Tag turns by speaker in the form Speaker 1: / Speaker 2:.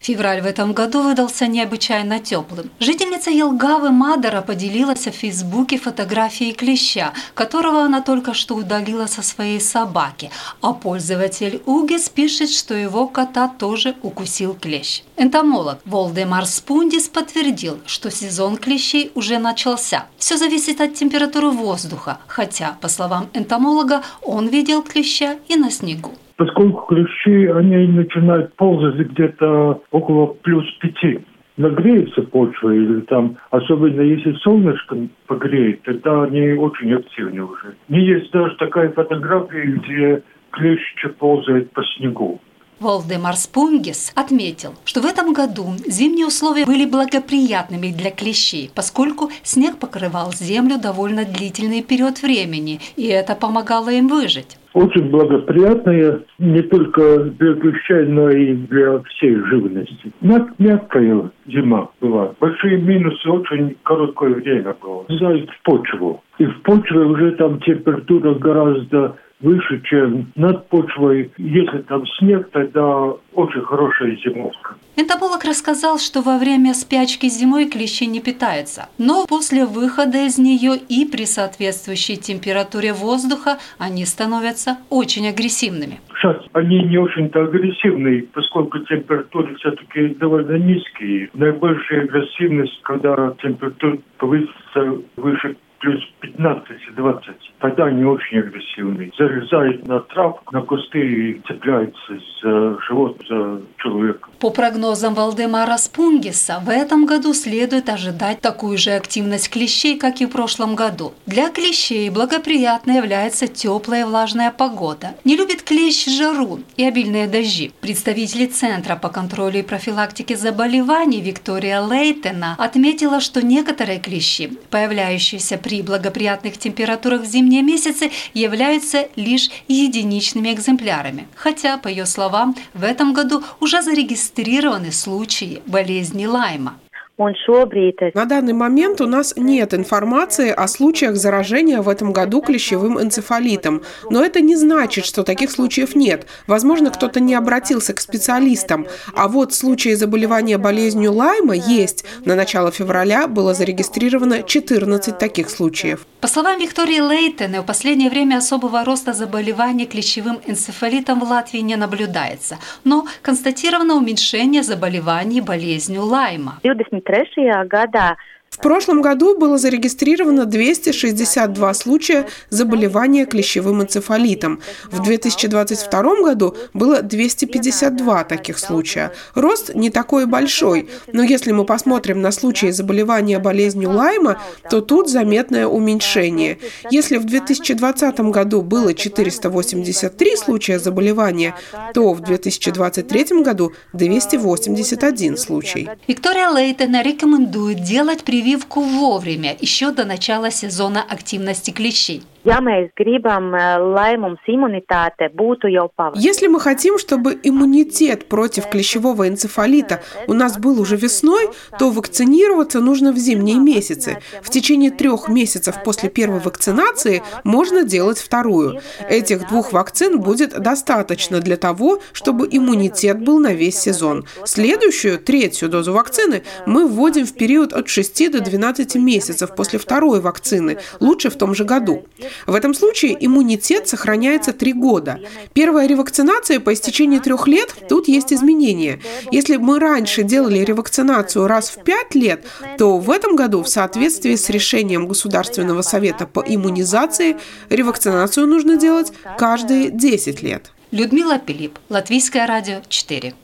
Speaker 1: Февраль в этом году выдался необычайно теплым. Жительница Елгавы Мадара поделилась в Фейсбуке фотографией клеща, которого она только что удалила со своей собаки, а пользователь Угес пишет, что его кота тоже укусил клещ. Энтомолог Волдемар Спундис подтвердил, что сезон клещей уже начался. Все зависит от температуры воздуха, хотя, по словам энтомолога, он видел клеща и на снегу
Speaker 2: поскольку клещи, они начинают ползать где-то около плюс пяти. Нагреется почва или там, особенно если солнышко погреет, тогда они очень активны уже. Не есть даже такая фотография, где клещ ползает по снегу.
Speaker 1: Волдемар Спунгис отметил, что в этом году зимние условия были благоприятными для клещей, поскольку снег покрывал землю довольно длительный период времени, и это помогало им выжить.
Speaker 2: Очень благоприятная не только для клещей, но и для всей живности. Мягкая зима была. Большие минусы очень короткое время было. Зайд в почву. И в почве уже там температура гораздо выше, чем над почвой. Если там снег, тогда очень хорошая зимовка.
Speaker 1: Энтомолог рассказал, что во время спячки зимой клещи не питаются, но после выхода из нее и при соответствующей температуре воздуха они становятся очень агрессивными.
Speaker 2: Сейчас они не очень-то агрессивные, поскольку температуры все-таки довольно низкие. Наибольшая агрессивность, когда температура повысится выше плюс 15-20. Тогда они очень агрессивные. Залезают на травку, на кусты и цепляются за живот, за человека.
Speaker 1: По прогнозам Валдемара Спунгиса, в этом году следует ожидать такую же активность клещей, как и в прошлом году. Для клещей благоприятной является теплая влажная погода. Не любит клещ жару и обильные дожди. Представители Центра по контролю и профилактике заболеваний Виктория Лейтена отметила, что некоторые клещи, появляющиеся при при благоприятных температурах в зимние месяцы являются лишь единичными экземплярами. Хотя, по ее словам, в этом году уже зарегистрированы случаи болезни Лайма.
Speaker 3: На данный момент у нас нет информации о случаях заражения в этом году клещевым энцефалитом. Но это не значит, что таких случаев нет. Возможно, кто-то не обратился к специалистам. А вот случаи заболевания болезнью Лайма есть. На начало февраля было зарегистрировано 14 таких случаев.
Speaker 1: По словам Виктории Лейтене, в последнее время особого роста заболеваний клещевым энцефалитом в Латвии не наблюдается. Но констатировано уменьшение заболеваний болезнью Лайма.
Speaker 3: 2003. gadā uh, прошлом году было зарегистрировано 262 случая заболевания клещевым энцефалитом. В 2022 году было 252 таких случая. Рост не такой большой, но если мы посмотрим на случаи заболевания болезнью Лайма, то тут заметное уменьшение. Если в 2020 году было 483 случая заболевания, то в 2023 году 281 случай.
Speaker 1: Виктория Лейтена рекомендует делать прививку прививку вовремя, еще до начала сезона активности клещей.
Speaker 3: Ja mēs gribam, э, lai mums imunitāte būtu jau Если мы хотим, чтобы иммунитет против клещевого энцефалита у нас был уже весной, то вакцинироваться нужно в зимние месяцы. В течение трех месяцев после первой вакцинации можно делать вторую. Этих двух вакцин будет достаточно для того, чтобы иммунитет был на весь сезон. Следующую, третью дозу вакцины мы вводим в период от 6 до 12 месяцев после второй вакцины, лучше в том же году. В этом случае иммунитет сохраняется три года. Первая ревакцинация по истечении трех лет, тут есть изменения. Если мы раньше делали ревакцинацию раз в пять лет, то в этом году в соответствии с решением Государственного совета по иммунизации ревакцинацию нужно делать каждые 10 лет.
Speaker 1: Людмила Пилип, Латвийское радио 4.